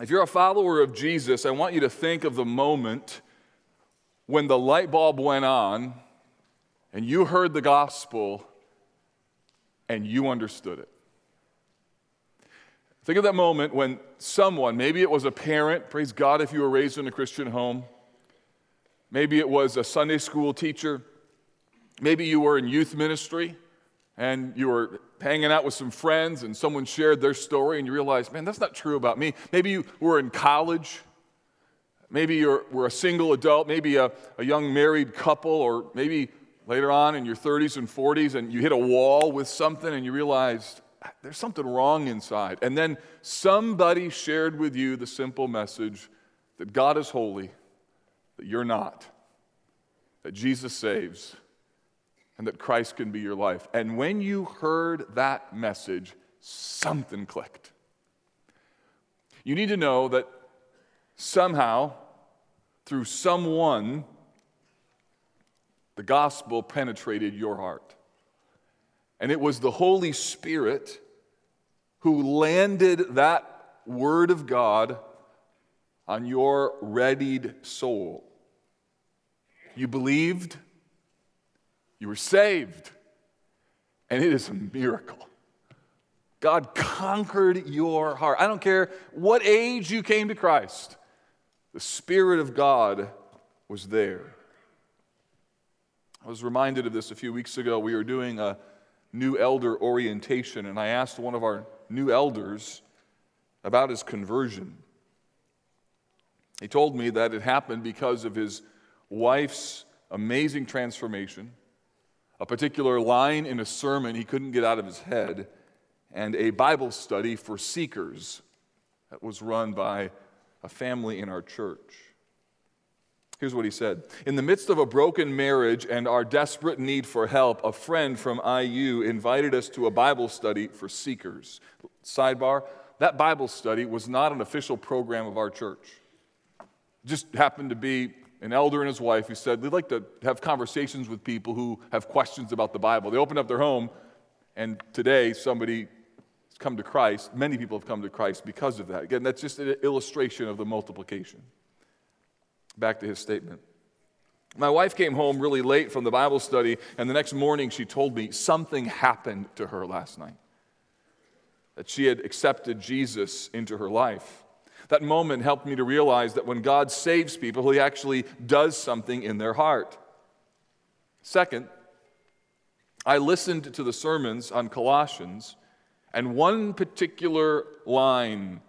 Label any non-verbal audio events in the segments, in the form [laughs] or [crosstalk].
If you're a follower of Jesus, I want you to think of the moment when the light bulb went on and you heard the gospel and you understood it. Think of that moment when someone, maybe it was a parent, praise God if you were raised in a Christian home, maybe it was a Sunday school teacher, maybe you were in youth ministry and you were hanging out with some friends and someone shared their story and you realized, man, that's not true about me. Maybe you were in college. Maybe you were a single adult, maybe a, a young married couple, or maybe later on in your 30s and 40s and you hit a wall with something and you realized ah, there's something wrong inside. And then somebody shared with you the simple message that God is holy, that you're not, that Jesus saves, and that Christ can be your life. And when you heard that message, something clicked. You need to know that somehow, through someone, the gospel penetrated your heart. And it was the Holy Spirit who landed that word of God on your readied soul. You believed you were saved. And it is a miracle. God conquered your heart. I don't care what age you came to Christ, the Spirit of God was there. I was reminded of this a few weeks ago. We were doing a new elder orientation, and I asked one of our new elders about his conversion. He told me that it happened because of his wife's amazing transformation a particular line in a sermon he couldn't get out of his head, and a Bible study for seekers that was run by a family in our church. Here's what he said In the midst of a broken marriage and our desperate need for help, a friend from IU invited us to a Bible study for seekers. Sidebar that Bible study was not an official program of our church. Just happened to be an elder and his wife who said they'd like to have conversations with people who have questions about the Bible. They opened up their home, and today somebody has come to Christ. Many people have come to Christ because of that. Again, that's just an illustration of the multiplication. Back to his statement. My wife came home really late from the Bible study, and the next morning she told me something happened to her last night. That she had accepted Jesus into her life. That moment helped me to realize that when God saves people, He actually does something in their heart. Second, I listened to the sermons on Colossians, and one particular line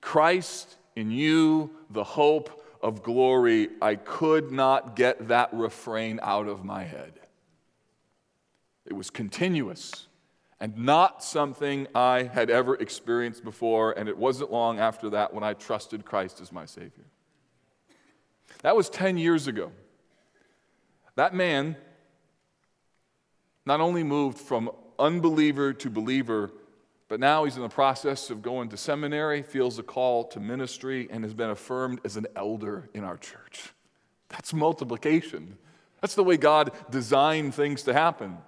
Christ in you, the hope of glory, I could not get that refrain out of my head. It was continuous and not something I had ever experienced before, and it wasn't long after that when I trusted Christ as my Savior. That was 10 years ago. That man not only moved from unbeliever to believer, but now he's in the process of going to seminary, feels a call to ministry, and has been affirmed as an elder in our church. That's multiplication. That's the way God designed things to happen.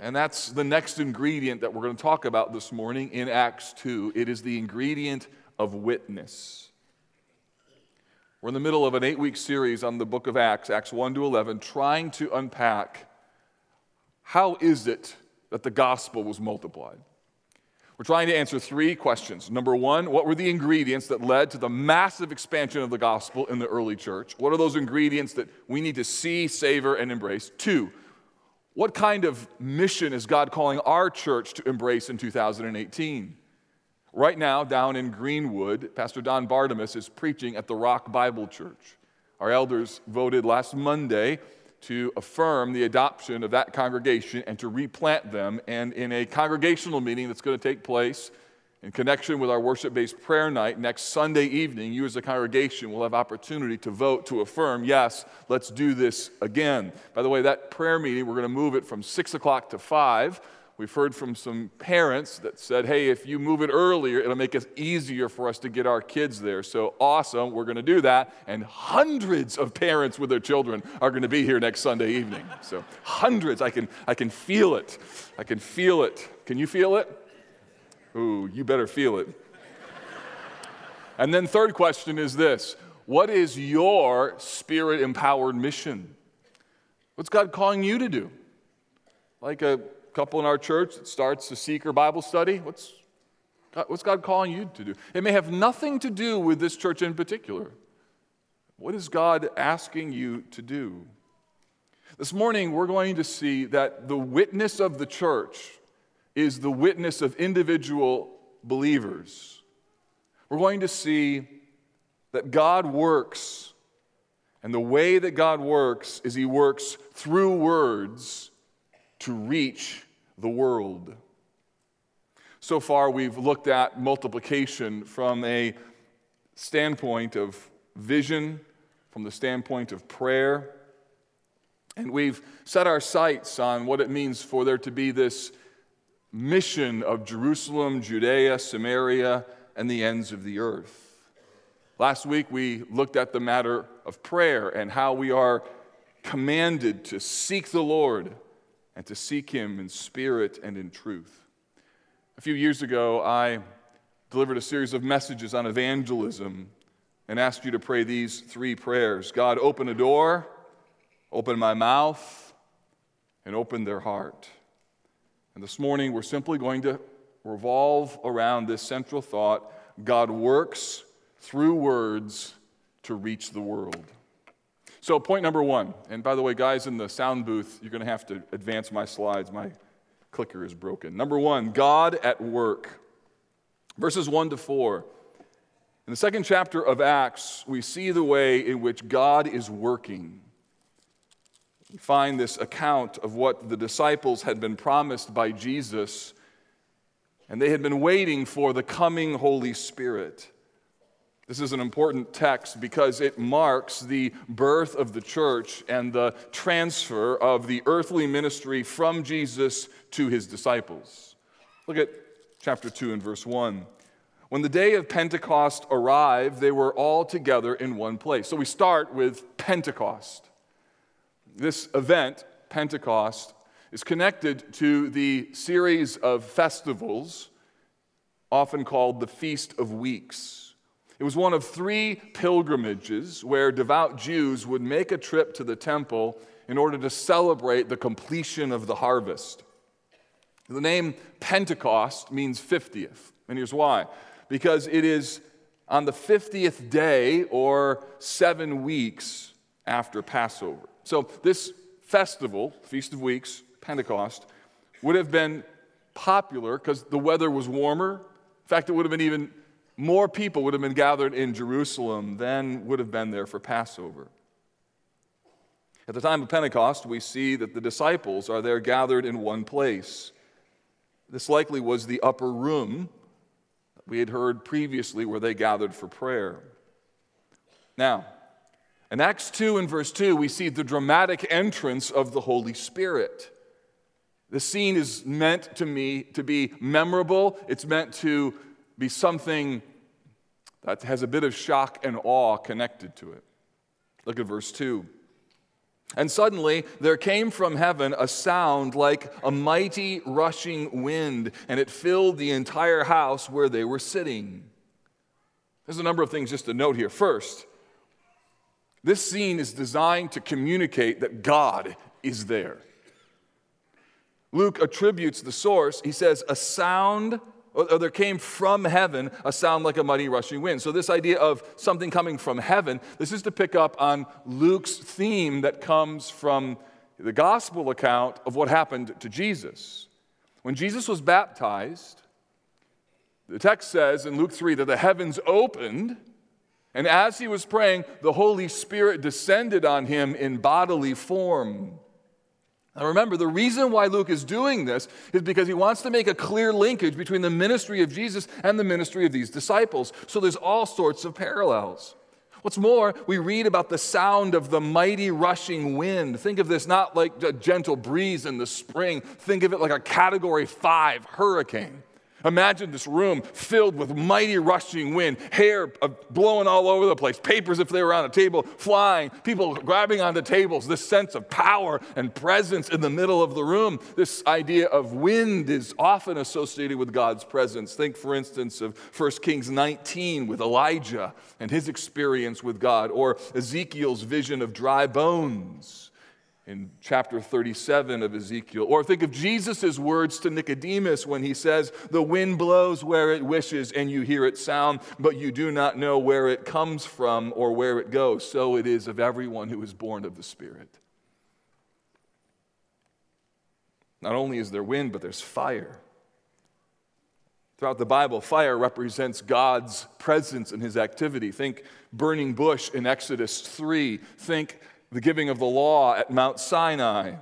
And that's the next ingredient that we're going to talk about this morning in Acts 2. It is the ingredient of witness. We're in the middle of an eight week series on the book of Acts, Acts 1 to 11, trying to unpack how is it that the gospel was multiplied. We're trying to answer three questions. Number one, what were the ingredients that led to the massive expansion of the gospel in the early church? What are those ingredients that we need to see, savor, and embrace? Two, what kind of mission is God calling our church to embrace in 2018? Right now, down in Greenwood, Pastor Don Bartimus is preaching at the Rock Bible Church. Our elders voted last Monday to affirm the adoption of that congregation and to replant them. And in a congregational meeting that's going to take place in connection with our worship based prayer night next Sunday evening, you as a congregation will have opportunity to vote to affirm, yes, let's do this again. By the way, that prayer meeting, we're going to move it from 6 o'clock to 5. We've heard from some parents that said, hey, if you move it earlier, it'll make it easier for us to get our kids there. So awesome, we're going to do that. And hundreds of parents with their children are going to be here next Sunday evening. So hundreds, I can, I can feel it. I can feel it. Can you feel it? Ooh, you better feel it. And then, third question is this What is your spirit empowered mission? What's God calling you to do? Like a couple in our church that starts a seeker Bible study, what's God, what's God calling you to do? It may have nothing to do with this church in particular. What is God asking you to do? This morning, we're going to see that the witness of the church is the witness of individual believers. We're going to see that God works, and the way that God works is He works through words to reach the world. So far, we've looked at multiplication from a standpoint of vision, from the standpoint of prayer, and we've set our sights on what it means for there to be this mission of Jerusalem, Judea, Samaria, and the ends of the earth. Last week, we looked at the matter of prayer and how we are commanded to seek the Lord and to seek Him in spirit and in truth. A few years ago, I delivered a series of messages on evangelism and asked you to pray these three prayers God, open a door, open my mouth, and open their heart. And this morning, we're simply going to revolve around this central thought God works through words to reach the world. So, point number one, and by the way, guys in the sound booth, you're going to have to advance my slides. My clicker is broken. Number one, God at work. Verses 1 to 4. In the second chapter of Acts, we see the way in which God is working. Find this account of what the disciples had been promised by Jesus, and they had been waiting for the coming Holy Spirit. This is an important text because it marks the birth of the church and the transfer of the earthly ministry from Jesus to his disciples. Look at chapter 2 and verse 1. When the day of Pentecost arrived, they were all together in one place. So we start with Pentecost. This event, Pentecost, is connected to the series of festivals, often called the Feast of Weeks. It was one of three pilgrimages where devout Jews would make a trip to the temple in order to celebrate the completion of the harvest. The name Pentecost means 50th, and here's why because it is on the 50th day or seven weeks after Passover. So, this festival, Feast of Weeks, Pentecost, would have been popular because the weather was warmer. In fact, it would have been even more people would have been gathered in Jerusalem than would have been there for Passover. At the time of Pentecost, we see that the disciples are there gathered in one place. This likely was the upper room we had heard previously where they gathered for prayer. Now, in Acts 2 and verse 2, we see the dramatic entrance of the Holy Spirit. The scene is meant to me to be memorable. It's meant to be something that has a bit of shock and awe connected to it. Look at verse 2. And suddenly there came from heaven a sound like a mighty rushing wind, and it filled the entire house where they were sitting. There's a number of things just to note here. First, this scene is designed to communicate that God is there. Luke attributes the source, he says, a sound or there came from heaven a sound like a mighty rushing wind. So, this idea of something coming from heaven, this is to pick up on Luke's theme that comes from the gospel account of what happened to Jesus. When Jesus was baptized, the text says in Luke 3 that the heavens opened, and as he was praying, the Holy Spirit descended on him in bodily form. Now remember, the reason why Luke is doing this is because he wants to make a clear linkage between the ministry of Jesus and the ministry of these disciples. So there's all sorts of parallels. What's more, we read about the sound of the mighty rushing wind. Think of this not like a gentle breeze in the spring, think of it like a category five hurricane. Imagine this room filled with mighty rushing wind, hair blowing all over the place, papers if they were on a table flying, people grabbing onto tables, this sense of power and presence in the middle of the room. This idea of wind is often associated with God's presence. Think, for instance, of 1 Kings 19 with Elijah and his experience with God, or Ezekiel's vision of dry bones in chapter 37 of Ezekiel. Or think of Jesus' words to Nicodemus when he says, The wind blows where it wishes, and you hear its sound, but you do not know where it comes from or where it goes. So it is of everyone who is born of the Spirit. Not only is there wind, but there's fire. Throughout the Bible, fire represents God's presence and his activity. Think burning bush in Exodus 3. Think the giving of the law at Mount Sinai.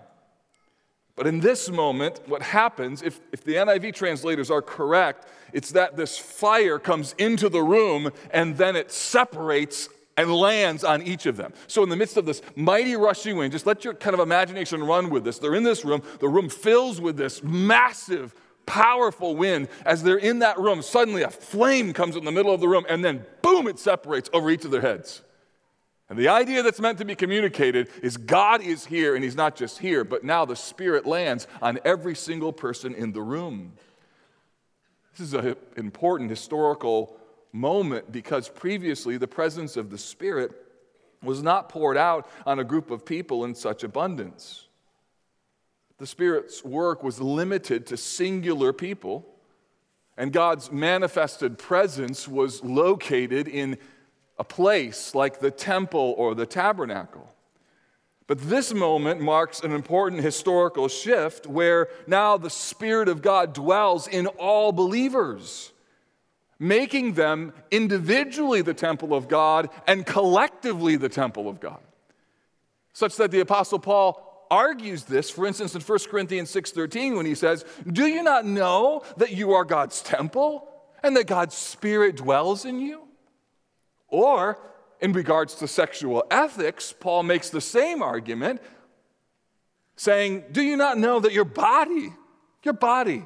But in this moment, what happens, if, if the NIV translators are correct, it's that this fire comes into the room and then it separates and lands on each of them. So, in the midst of this mighty rushing wind, just let your kind of imagination run with this. They're in this room, the room fills with this massive, powerful wind. As they're in that room, suddenly a flame comes in the middle of the room, and then boom, it separates over each of their heads. And the idea that's meant to be communicated is God is here, and He's not just here, but now the Spirit lands on every single person in the room. This is an important historical moment because previously the presence of the Spirit was not poured out on a group of people in such abundance. The Spirit's work was limited to singular people, and God's manifested presence was located in a place like the temple or the tabernacle. But this moment marks an important historical shift where now the Spirit of God dwells in all believers, making them individually the temple of God and collectively the temple of God. Such that the Apostle Paul argues this, for instance, in 1 Corinthians 6:13, when he says, Do you not know that you are God's temple and that God's Spirit dwells in you? Or, in regards to sexual ethics, Paul makes the same argument, saying, Do you not know that your body, your body,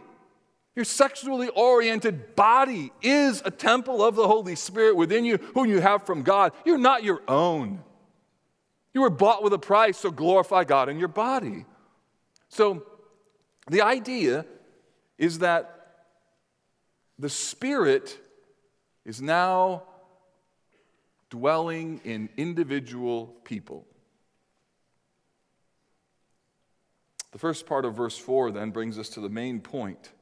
your sexually oriented body is a temple of the Holy Spirit within you, whom you have from God? You're not your own. You were bought with a price, so glorify God in your body. So, the idea is that the Spirit is now dwelling in individual people. The first part of verse 4 then brings us to the main point.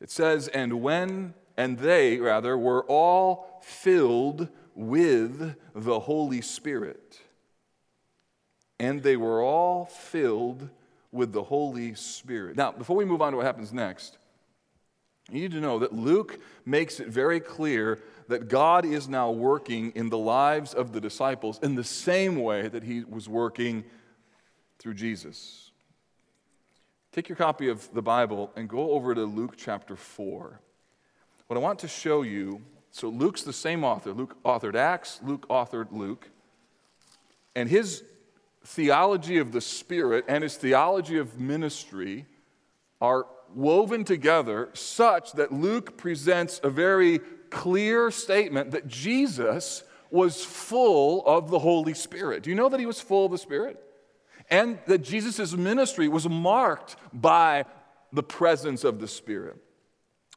It says, And when, and they rather, were all filled with the Holy Spirit. And they were all filled with the Holy Spirit. Now, before we move on to what happens next, you need to know that Luke makes it very clear that God is now working in the lives of the disciples in the same way that he was working through Jesus. Take your copy of the Bible and go over to Luke chapter 4. What I want to show you so, Luke's the same author. Luke authored Acts, Luke authored Luke. And his theology of the Spirit and his theology of ministry are woven together such that Luke presents a very clear statement that Jesus was full of the Holy Spirit. Do you know that he was full of the Spirit? And that Jesus' ministry was marked by the presence of the Spirit.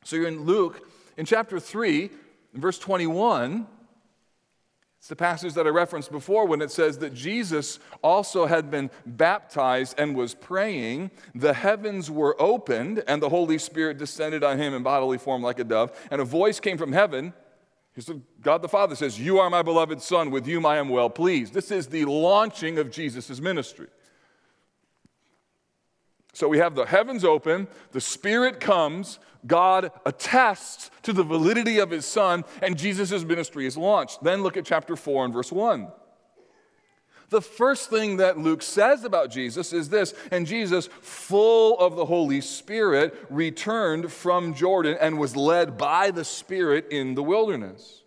So you're in Luke, in chapter 3, verse 21, it's the passage that I referenced before when it says that Jesus also had been baptized and was praying. The heavens were opened, and the Holy Spirit descended on him in bodily form like a dove. And a voice came from heaven. God the Father says, You are my beloved Son, with whom I am well pleased. This is the launching of Jesus' ministry. So we have the heavens open, the Spirit comes, God attests to the validity of his Son, and Jesus' ministry is launched. Then look at chapter 4 and verse 1. The first thing that Luke says about Jesus is this And Jesus, full of the Holy Spirit, returned from Jordan and was led by the Spirit in the wilderness.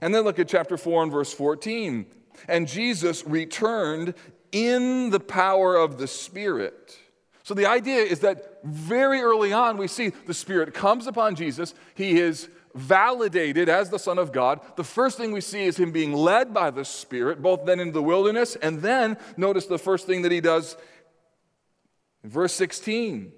And then look at chapter 4 and verse 14. And Jesus returned in the power of the Spirit So the idea is that very early on, we see the Spirit comes upon Jesus. He is validated as the Son of God. The first thing we see is him being led by the Spirit, both then in the wilderness, and then notice the first thing that he does in verse 16.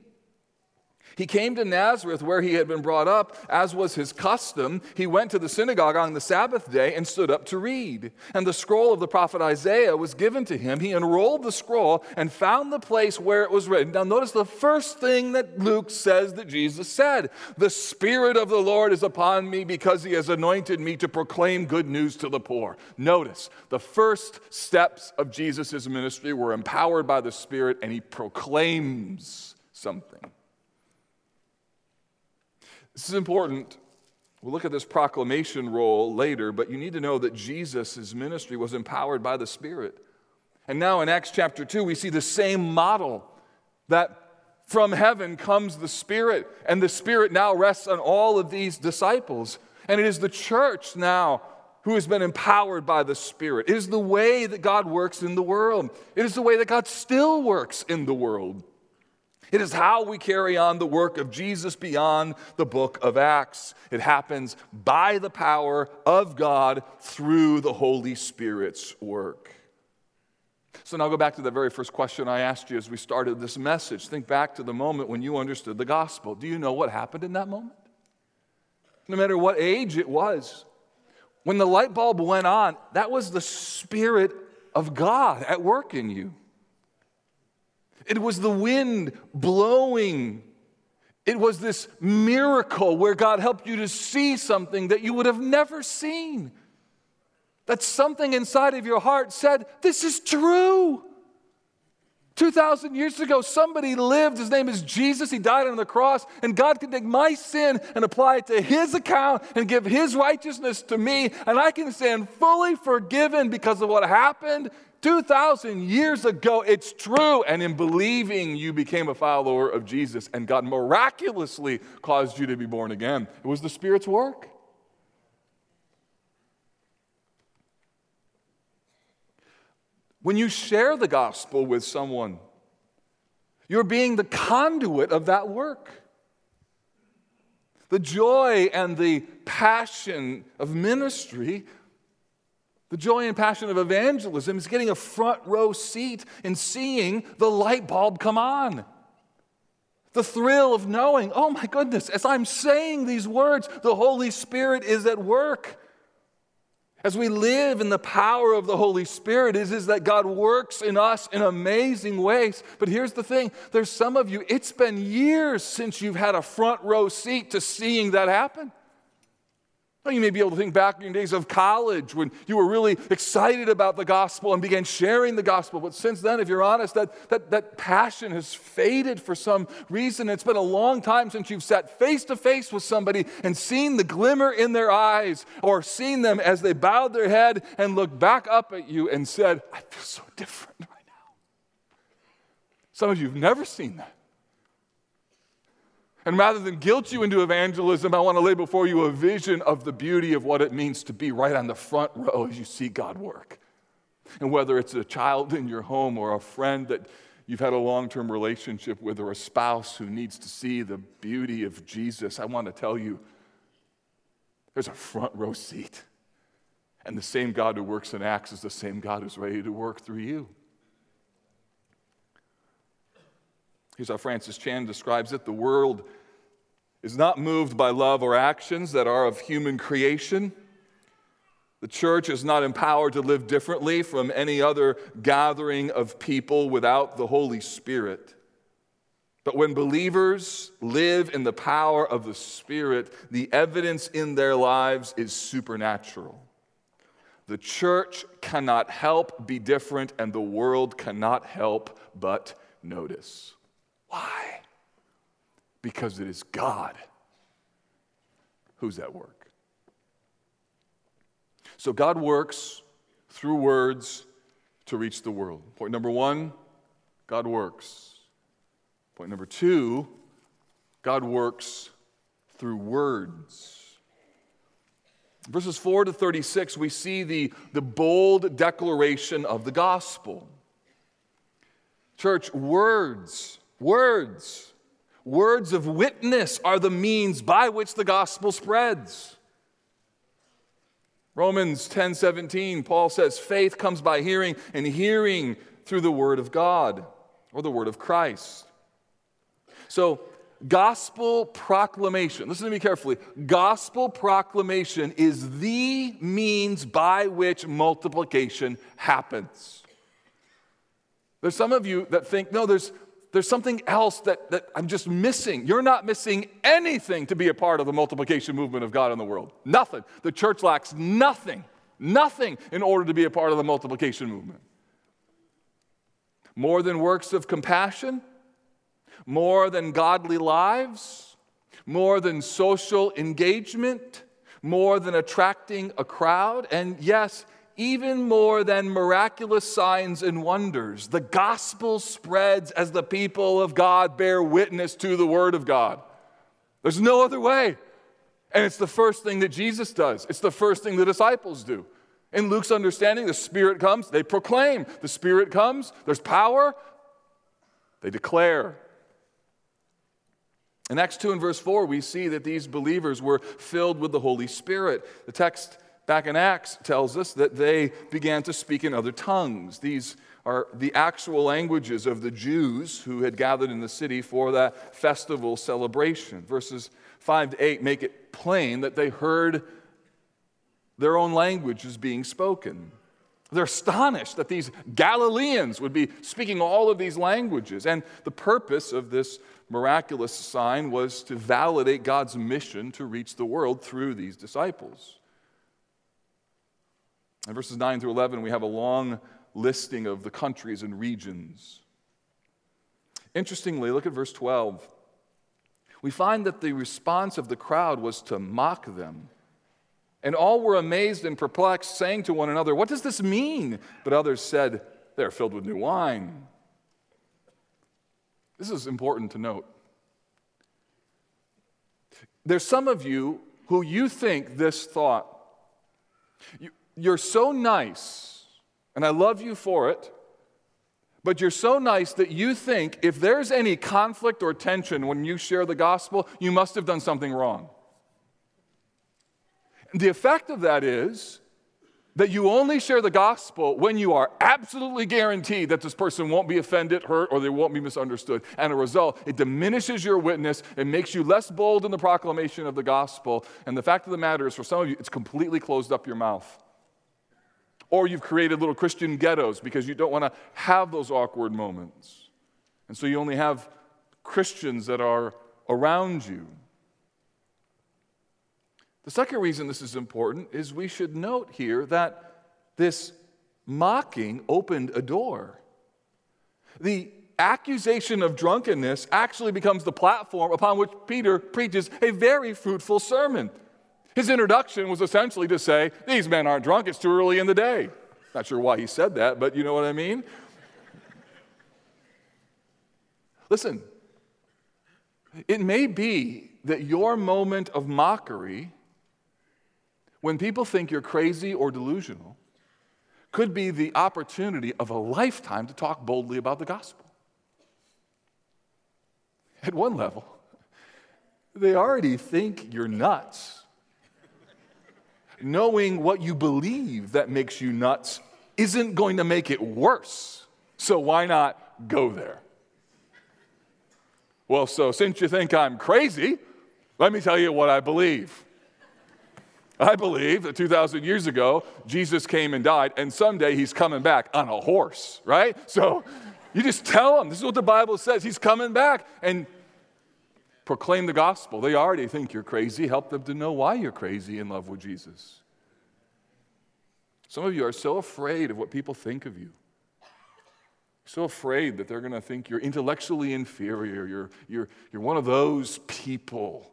He came to Nazareth where he had been brought up, as was his custom. He went to the synagogue on the Sabbath day and stood up to read. And the scroll of the prophet Isaiah was given to him. He unrolled the scroll and found the place where it was written. Now, notice the first thing that Luke says that Jesus said The Spirit of the Lord is upon me because he has anointed me to proclaim good news to the poor. Notice the first steps of Jesus' ministry were empowered by the Spirit, and he proclaims something. This is important. We'll look at this proclamation role later, but you need to know that Jesus' ministry was empowered by the Spirit. And now in Acts chapter 2, we see the same model that from heaven comes the Spirit, and the Spirit now rests on all of these disciples. And it is the church now who has been empowered by the Spirit. It is the way that God works in the world, it is the way that God still works in the world. It is how we carry on the work of Jesus beyond the book of Acts. It happens by the power of God through the Holy Spirit's work. So now go back to the very first question I asked you as we started this message. Think back to the moment when you understood the gospel. Do you know what happened in that moment? No matter what age it was, when the light bulb went on, that was the Spirit of God at work in you. It was the wind blowing. It was this miracle where God helped you to see something that you would have never seen. That something inside of your heart said, This is true. 2,000 years ago, somebody lived. His name is Jesus. He died on the cross. And God can take my sin and apply it to His account and give His righteousness to me. And I can stand fully forgiven because of what happened 2,000 years ago, it's true. And in believing, you became a follower of Jesus, and God miraculously caused you to be born again. It was the Spirit's work. When you share the gospel with someone, you're being the conduit of that work. The joy and the passion of ministry the joy and passion of evangelism is getting a front row seat and seeing the light bulb come on. The thrill of knowing, oh my goodness, as I'm saying these words, the Holy Spirit is at work. As we live in the power of the Holy Spirit, is, is that God works in us in amazing ways. But here's the thing there's some of you, it's been years since you've had a front row seat to seeing that happen. You may be able to think back in your days of college when you were really excited about the gospel and began sharing the gospel. But since then, if you're honest, that, that, that passion has faded for some reason. It's been a long time since you've sat face to face with somebody and seen the glimmer in their eyes or seen them as they bowed their head and looked back up at you and said, I feel so different right now. Some of you have never seen that. And rather than guilt you into evangelism, I want to lay before you a vision of the beauty of what it means to be right on the front row as you see God work. And whether it's a child in your home or a friend that you've had a long term relationship with or a spouse who needs to see the beauty of Jesus, I want to tell you there's a front row seat. And the same God who works in Acts is the same God who's ready to work through you. Here's how Francis Chan describes it the world is not moved by love or actions that are of human creation. The church is not empowered to live differently from any other gathering of people without the Holy Spirit. But when believers live in the power of the Spirit, the evidence in their lives is supernatural. The church cannot help be different, and the world cannot help but notice. Why? Because it is God who's at work. So God works through words to reach the world. Point number one God works. Point number two God works through words. Verses 4 to 36, we see the, the bold declaration of the gospel. Church, words Words. Words of witness are the means by which the gospel spreads. Romans 10 17, Paul says, faith comes by hearing, and hearing through the word of God or the word of Christ. So, gospel proclamation, listen to me carefully. Gospel proclamation is the means by which multiplication happens. There's some of you that think, no, there's, there's something else that, that I'm just missing. You're not missing anything to be a part of the multiplication movement of God in the world. Nothing. The church lacks nothing, nothing in order to be a part of the multiplication movement. More than works of compassion, more than godly lives, more than social engagement, more than attracting a crowd, and yes, even more than miraculous signs and wonders. The gospel spreads as the people of God bear witness to the word of God. There's no other way. And it's the first thing that Jesus does, it's the first thing the disciples do. In Luke's understanding, the Spirit comes, they proclaim. The Spirit comes, there's power, they declare. In Acts 2 and verse 4, we see that these believers were filled with the Holy Spirit. The text back in Acts tells us that they began to speak in other tongues. These are the actual languages of the Jews who had gathered in the city for that festival celebration. Verses 5 to 8 make it plain that they heard their own language is being spoken. They're astonished that these Galileans would be speaking all of these languages. And the purpose of this miraculous sign was to validate God's mission to reach the world through these disciples. In verses 9 through 11, we have a long listing of the countries and regions. Interestingly, look at verse 12. We find that the response of the crowd was to mock them. And all were amazed and perplexed, saying to one another, What does this mean? But others said, They're filled with new wine. This is important to note. There's some of you who you think this thought. You, you're so nice, and I love you for it, but you're so nice that you think if there's any conflict or tension when you share the gospel, you must have done something wrong. The effect of that is that you only share the gospel when you are absolutely guaranteed that this person won't be offended, hurt, or they won't be misunderstood. And a result, it diminishes your witness, it makes you less bold in the proclamation of the gospel. And the fact of the matter is, for some of you, it's completely closed up your mouth. Or you've created little Christian ghettos because you don't want to have those awkward moments. And so you only have Christians that are around you. The second reason this is important is we should note here that this mocking opened a door. The accusation of drunkenness actually becomes the platform upon which Peter preaches a very fruitful sermon. His introduction was essentially to say, These men aren't drunk, it's too early in the day. Not sure why he said that, but you know what I mean? Listen, it may be that your moment of mockery, when people think you're crazy or delusional, could be the opportunity of a lifetime to talk boldly about the gospel. At one level, they already think you're nuts knowing what you believe that makes you nuts isn't going to make it worse. So why not go there? Well, so since you think I'm crazy, let me tell you what I believe. I believe that 2,000 years ago, Jesus came and died, and someday he's coming back on a horse, right? So you just tell them, this is what the Bible says, he's coming back, and proclaim the gospel. They already think you're crazy. Help them to know why you're crazy in love with Jesus. Some of you are so afraid of what people think of you. So afraid that they're going to think you're intellectually inferior. You're, you're, you're one of those people.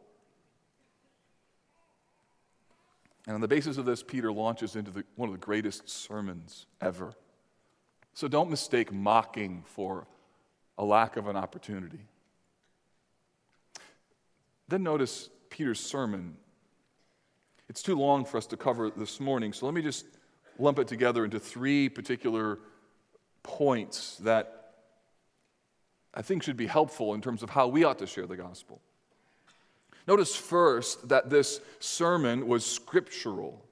And on the basis of this, Peter launches into the, one of the greatest sermons ever. So don't mistake mocking for a lack of an opportunity. Then notice Peter's sermon. It's too long for us to cover this morning, so let me just lump it together into three particular points that I think should be helpful in terms of how we ought to share the gospel. Notice first that this sermon was scriptural.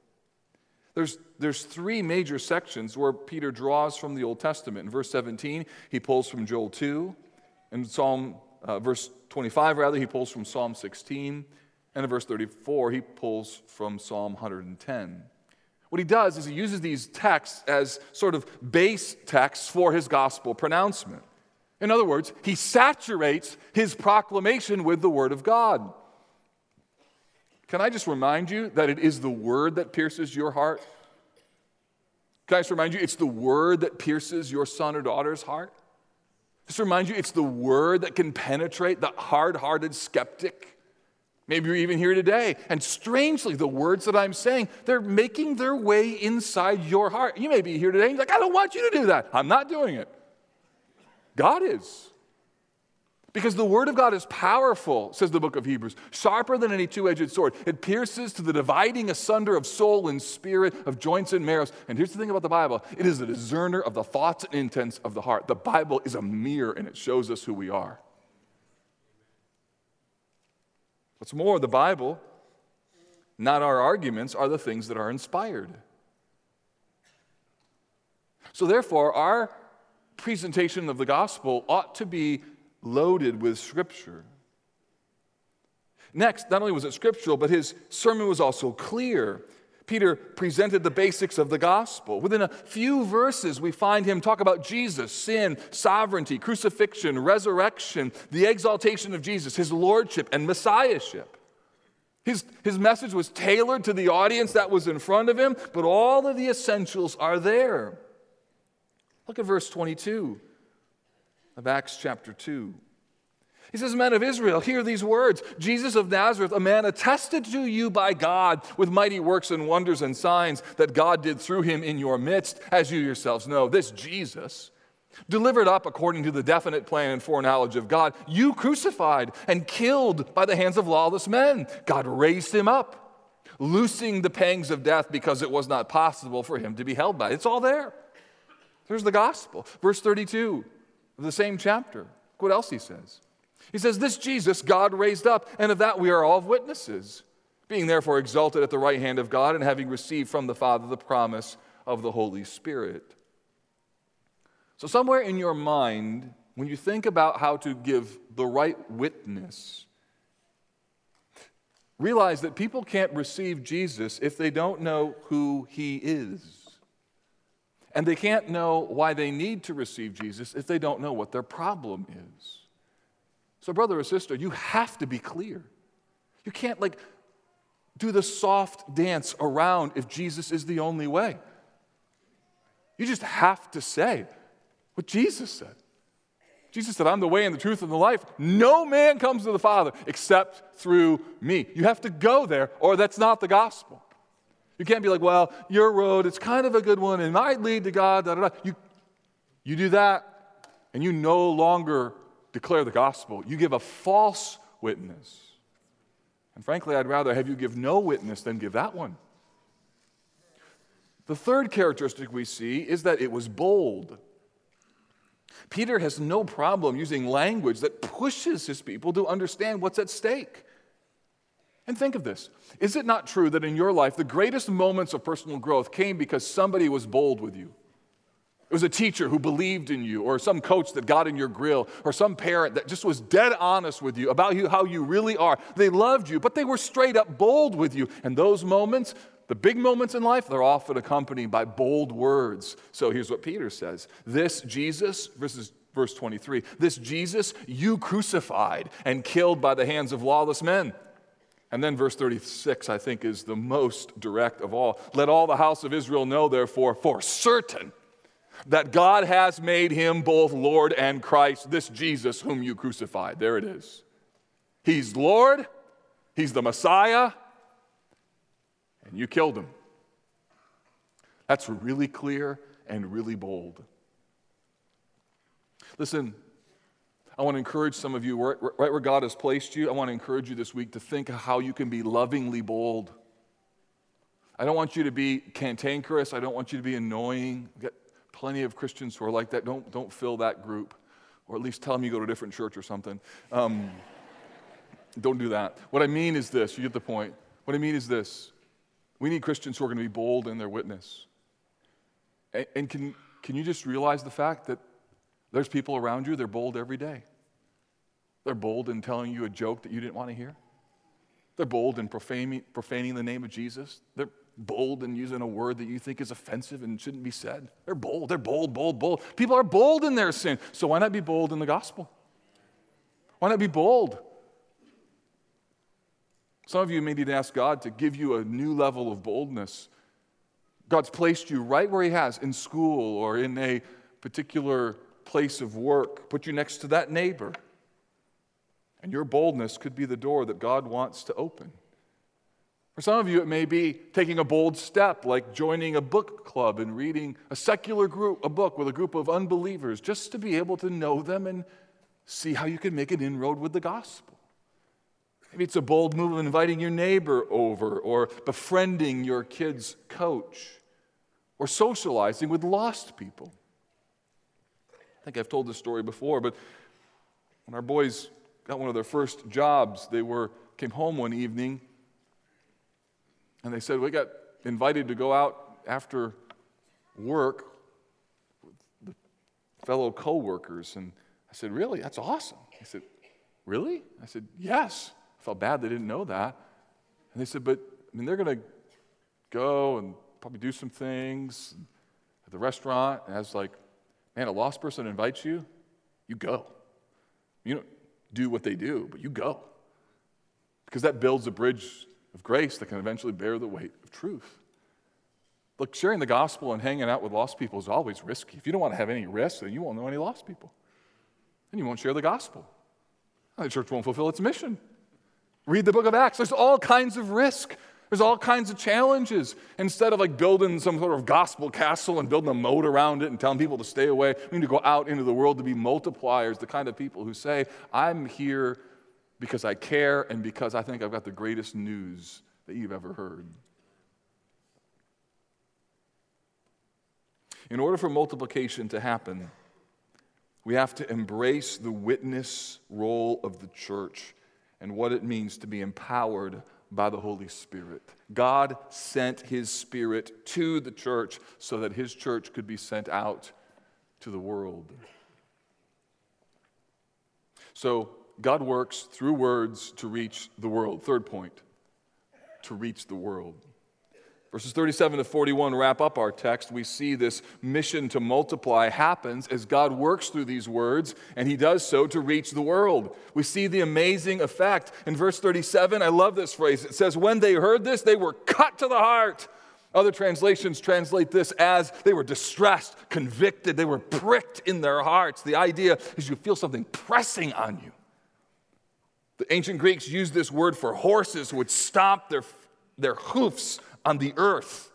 There's, there's three major sections where Peter draws from the Old Testament. In verse 17, he pulls from Joel 2. In Psalm, uh, verse 25, rather, he pulls from Psalm 16. And in verse 34, he pulls from Psalm 110. What he does is he uses these texts as sort of base texts for his gospel pronouncement. In other words, he saturates his proclamation with the Word of God. Can I just remind you that it is the Word that pierces your heart? Can I just remind you, it's the Word that pierces your son or daughter's heart? Just remind you, it's the Word that can penetrate the hard hearted skeptic. Maybe you're even here today. And strangely, the words that I'm saying, they're making their way inside your heart. You may be here today and you're like, I don't want you to do that. I'm not doing it. God is. Because the word of God is powerful, says the book of Hebrews, sharper than any two edged sword. It pierces to the dividing asunder of soul and spirit, of joints and marrows. And here's the thing about the Bible it is a discerner of the thoughts and intents of the heart. The Bible is a mirror and it shows us who we are. What's more, the Bible, not our arguments, are the things that are inspired. So, therefore, our presentation of the gospel ought to be loaded with scripture. Next, not only was it scriptural, but his sermon was also clear. Peter presented the basics of the gospel. Within a few verses, we find him talk about Jesus, sin, sovereignty, crucifixion, resurrection, the exaltation of Jesus, his lordship, and messiahship. His, his message was tailored to the audience that was in front of him, but all of the essentials are there. Look at verse 22 of Acts chapter 2. He says, Men of Israel, hear these words Jesus of Nazareth, a man attested to you by God with mighty works and wonders and signs that God did through him in your midst, as you yourselves know. This Jesus, delivered up according to the definite plan and foreknowledge of God, you crucified and killed by the hands of lawless men. God raised him up, loosing the pangs of death because it was not possible for him to be held by. It's all there. There's the gospel. Verse 32 of the same chapter. Look what else he says. He says, This Jesus God raised up, and of that we are all witnesses, being therefore exalted at the right hand of God and having received from the Father the promise of the Holy Spirit. So, somewhere in your mind, when you think about how to give the right witness, realize that people can't receive Jesus if they don't know who he is. And they can't know why they need to receive Jesus if they don't know what their problem is. So, brother or sister, you have to be clear. You can't like do the soft dance around if Jesus is the only way. You just have to say what Jesus said. Jesus said, I'm the way and the truth and the life. No man comes to the Father except through me. You have to go there, or that's not the gospel. You can't be like, well, your road, it's kind of a good one, and might lead to God. Da, da, da. You, you do that, and you no longer declare the gospel. You give a false witness. And frankly, I'd rather have you give no witness than give that one. The third characteristic we see is that it was bold. Peter has no problem using language that pushes his people to understand what's at stake. And think of this Is it not true that in your life, the greatest moments of personal growth came because somebody was bold with you? It was a teacher who believed in you, or some coach that got in your grill, or some parent that just was dead honest with you about you, how you really are. They loved you, but they were straight up bold with you. And those moments, the big moments in life, they're often accompanied by bold words. So here's what Peter says This Jesus, verses verse 23, this Jesus you crucified and killed by the hands of lawless men. And then verse 36, I think, is the most direct of all. Let all the house of Israel know, therefore, for certain that God has made him both Lord and Christ, this Jesus whom you crucified. There it is. He's Lord, He's the Messiah, and you killed him. That's really clear and really bold. Listen, I want to encourage some of you, right, where God has placed you, I want to encourage you this week to think how you can be lovingly bold. I don't want you to be cantankerous. I don't want you to be annoying. We've got plenty of Christians who are like that. Don't, don't fill that group. or at least tell them you go to a different church or something. Um, don't do that. What I mean is this you get the point. What I mean is this we need Christians who are going to be bold in their witness. And, and can, can you just realize the fact that there's people around you, they're bold every day? They're bold in telling you a joke that you didn't want to hear. They're bold in profaning, profaning the name of Jesus. They're bold in using a word that you think is offensive and shouldn't be said. They're bold. They're bold, bold, bold. People are bold in their sin. So why not be bold in the gospel? Why not be bold? Some of you may need to ask God to give you a new level of boldness. God's placed you right where He has in school or in a particular place of work, put you next to that neighbor. And your boldness could be the door that God wants to open. For some of you, it may be taking a bold step, like joining a book club and reading a secular group, a book with a group of unbelievers, just to be able to know them and see how you can make an inroad with the gospel. Maybe it's a bold move of inviting your neighbor over, or befriending your kid's coach, or socializing with lost people. Think I've told this story before, but when our boys got one of their first jobs, they were came home one evening and they said, We got invited to go out after work with the fellow coworkers. And I said, Really? That's awesome. He said, Really? I said, Yes. I felt bad they didn't know that. And they said, But I mean, they're going to go and probably do some things at the restaurant. And I was like, Man, a lost person invites you, you go. You don't do what they do, but you go. Because that builds a bridge of grace that can eventually bear the weight of truth. Look, sharing the gospel and hanging out with lost people is always risky. If you don't want to have any risk, then you won't know any lost people. And you won't share the gospel. The church won't fulfill its mission. Read the book of Acts. There's all kinds of risk. There's all kinds of challenges. Instead of like building some sort of gospel castle and building a moat around it and telling people to stay away, we need to go out into the world to be multipliers, the kind of people who say, I'm here because I care and because I think I've got the greatest news that you've ever heard. In order for multiplication to happen, we have to embrace the witness role of the church and what it means to be empowered by the Holy Spirit. God sent His Spirit to the church so that His church could be sent out to the world. So, God works through words to reach the world. Third point, to reach the world. Verses 37 to 41 wrap up our text. We see this mission to multiply happens as God works through these words, and He does so to reach the world. We see the amazing effect. In verse 37, I love this phrase. It says, When they heard this, they were cut to the heart. Other translations translate this as they were distressed, convicted, they were pricked in their hearts. The idea is you feel something pressing on you. The ancient Greeks used this word for horses would stomp their, their hoofs on the earth.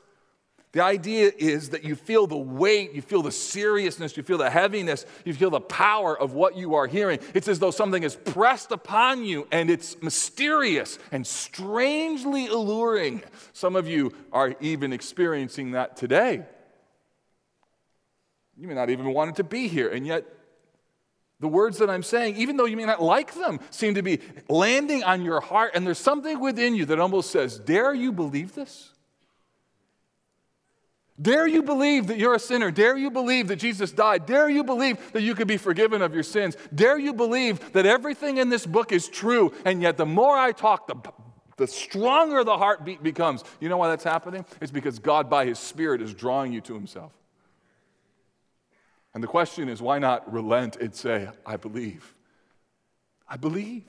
The idea is that you feel the weight, you feel the seriousness, you feel the heaviness, you feel the power of what you are hearing. It's as though something is pressed upon you and it's mysterious and strangely alluring. Some of you are even experiencing that today. You may not even want it to be here, and yet the words that I'm saying, even though you may not like them, seem to be landing on your heart, and there's something within you that almost says, Dare you believe this? Dare you believe that you're a sinner? Dare you believe that Jesus died? Dare you believe that you could be forgiven of your sins? Dare you believe that everything in this book is true? And yet, the more I talk, the, the stronger the heartbeat becomes. You know why that's happening? It's because God, by His Spirit, is drawing you to Himself. And the question is why not relent and say, I believe? I believe.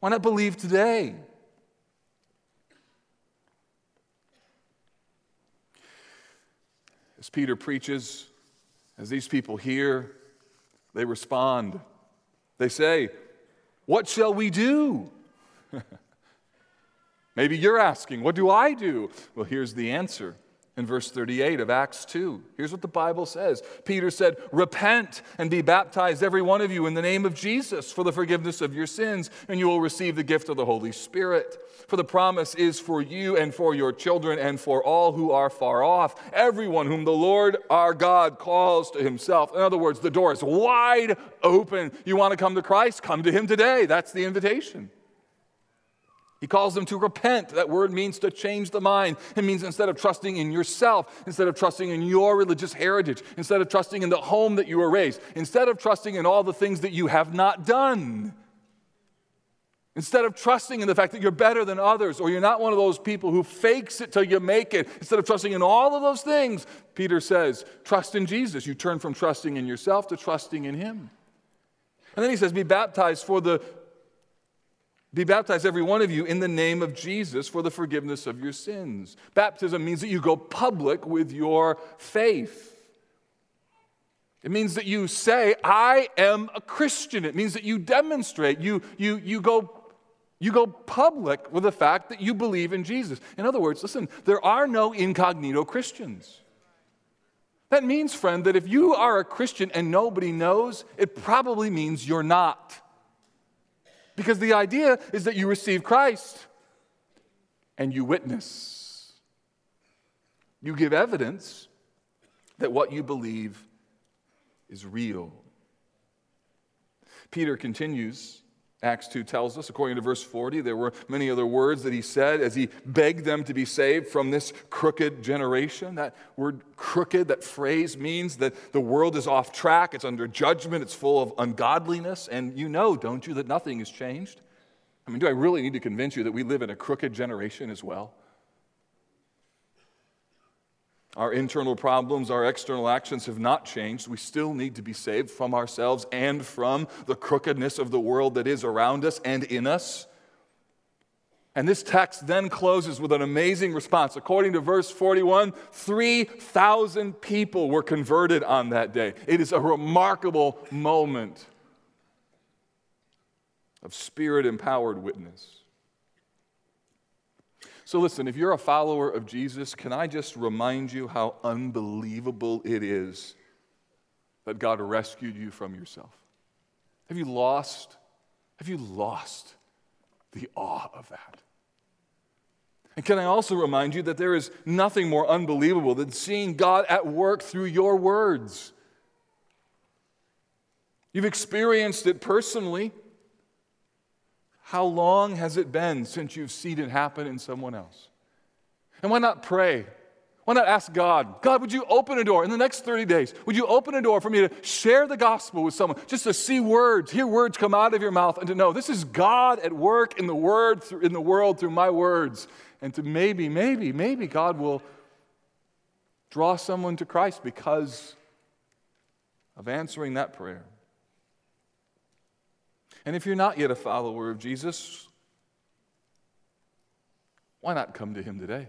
Why not believe today? As Peter preaches, as these people hear, they respond. They say, What shall we do? [laughs] Maybe you're asking, What do I do? Well, here's the answer in verse 38 of Acts 2. Here's what the Bible says Peter said, Repent and be baptized, every one of you, in the name of Jesus for the forgiveness of your sins, and you will receive the gift of the Holy Spirit. For the promise is for you and for your children and for all who are far off, everyone whom the Lord our God calls to himself. In other words, the door is wide open. You want to come to Christ? Come to him today. That's the invitation. He calls them to repent. That word means to change the mind. It means instead of trusting in yourself, instead of trusting in your religious heritage, instead of trusting in the home that you were raised, instead of trusting in all the things that you have not done, instead of trusting in the fact that you're better than others or you're not one of those people who fakes it till you make it, instead of trusting in all of those things, Peter says, trust in Jesus. You turn from trusting in yourself to trusting in Him. And then he says, be baptized for the be baptized, every one of you, in the name of Jesus for the forgiveness of your sins. Baptism means that you go public with your faith. It means that you say, I am a Christian. It means that you demonstrate, you, you, you, go, you go public with the fact that you believe in Jesus. In other words, listen, there are no incognito Christians. That means, friend, that if you are a Christian and nobody knows, it probably means you're not. Because the idea is that you receive Christ and you witness. You give evidence that what you believe is real. Peter continues Acts 2 tells us, according to verse 40, there were many other words that he said as he begged them to be saved from this crooked generation. That word crooked, that phrase means that the world is off track, it's under judgment, it's full of ungodliness. And you know, don't you, that nothing has changed? I mean, do I really need to convince you that we live in a crooked generation as well? Our internal problems, our external actions have not changed. We still need to be saved from ourselves and from the crookedness of the world that is around us and in us. And this text then closes with an amazing response. According to verse 41, 3,000 people were converted on that day. It is a remarkable moment of spirit empowered witness. So, listen, if you're a follower of Jesus, can I just remind you how unbelievable it is that God rescued you from yourself? Have you lost? Have you lost the awe of that? And can I also remind you that there is nothing more unbelievable than seeing God at work through your words? You've experienced it personally. How long has it been since you've seen it happen in someone else? And why not pray? Why not ask God, God, would you open a door in the next 30 days? Would you open a door for me to share the gospel with someone, just to see words, hear words come out of your mouth, and to know this is God at work in the word, in the world through my words, and to maybe, maybe, maybe God will draw someone to Christ because of answering that prayer. And if you're not yet a follower of Jesus, why not come to him today?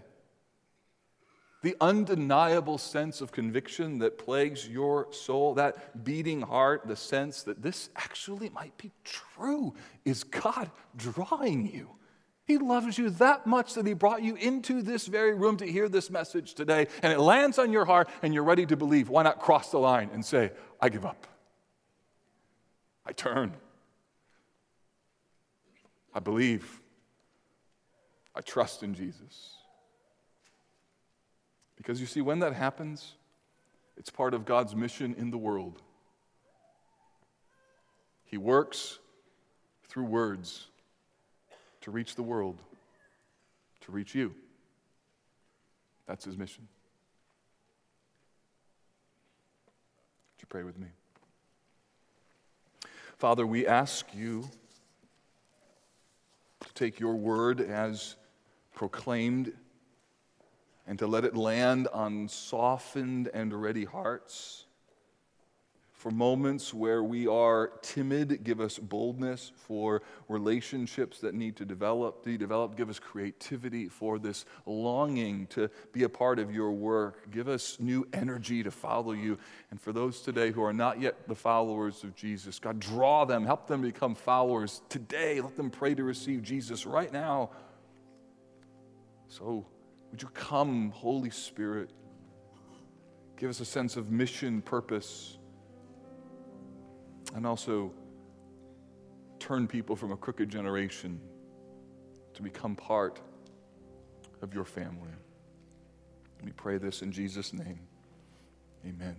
The undeniable sense of conviction that plagues your soul, that beating heart, the sense that this actually might be true, is God drawing you. He loves you that much that He brought you into this very room to hear this message today, and it lands on your heart and you're ready to believe. Why not cross the line and say, I give up? I turn. I believe. I trust in Jesus. Because you see, when that happens, it's part of God's mission in the world. He works through words to reach the world, to reach you. That's his mission. Would you pray with me? Father, we ask you take your word as proclaimed and to let it land on softened and ready hearts. For moments where we are timid, give us boldness. For relationships that need to develop, be developed, give us creativity. For this longing to be a part of your work, give us new energy to follow you. And for those today who are not yet the followers of Jesus, God, draw them, help them become followers today. Let them pray to receive Jesus right now. So, would you come, Holy Spirit? Give us a sense of mission, purpose, and also turn people from a crooked generation to become part of your family. We pray this in Jesus' name. Amen.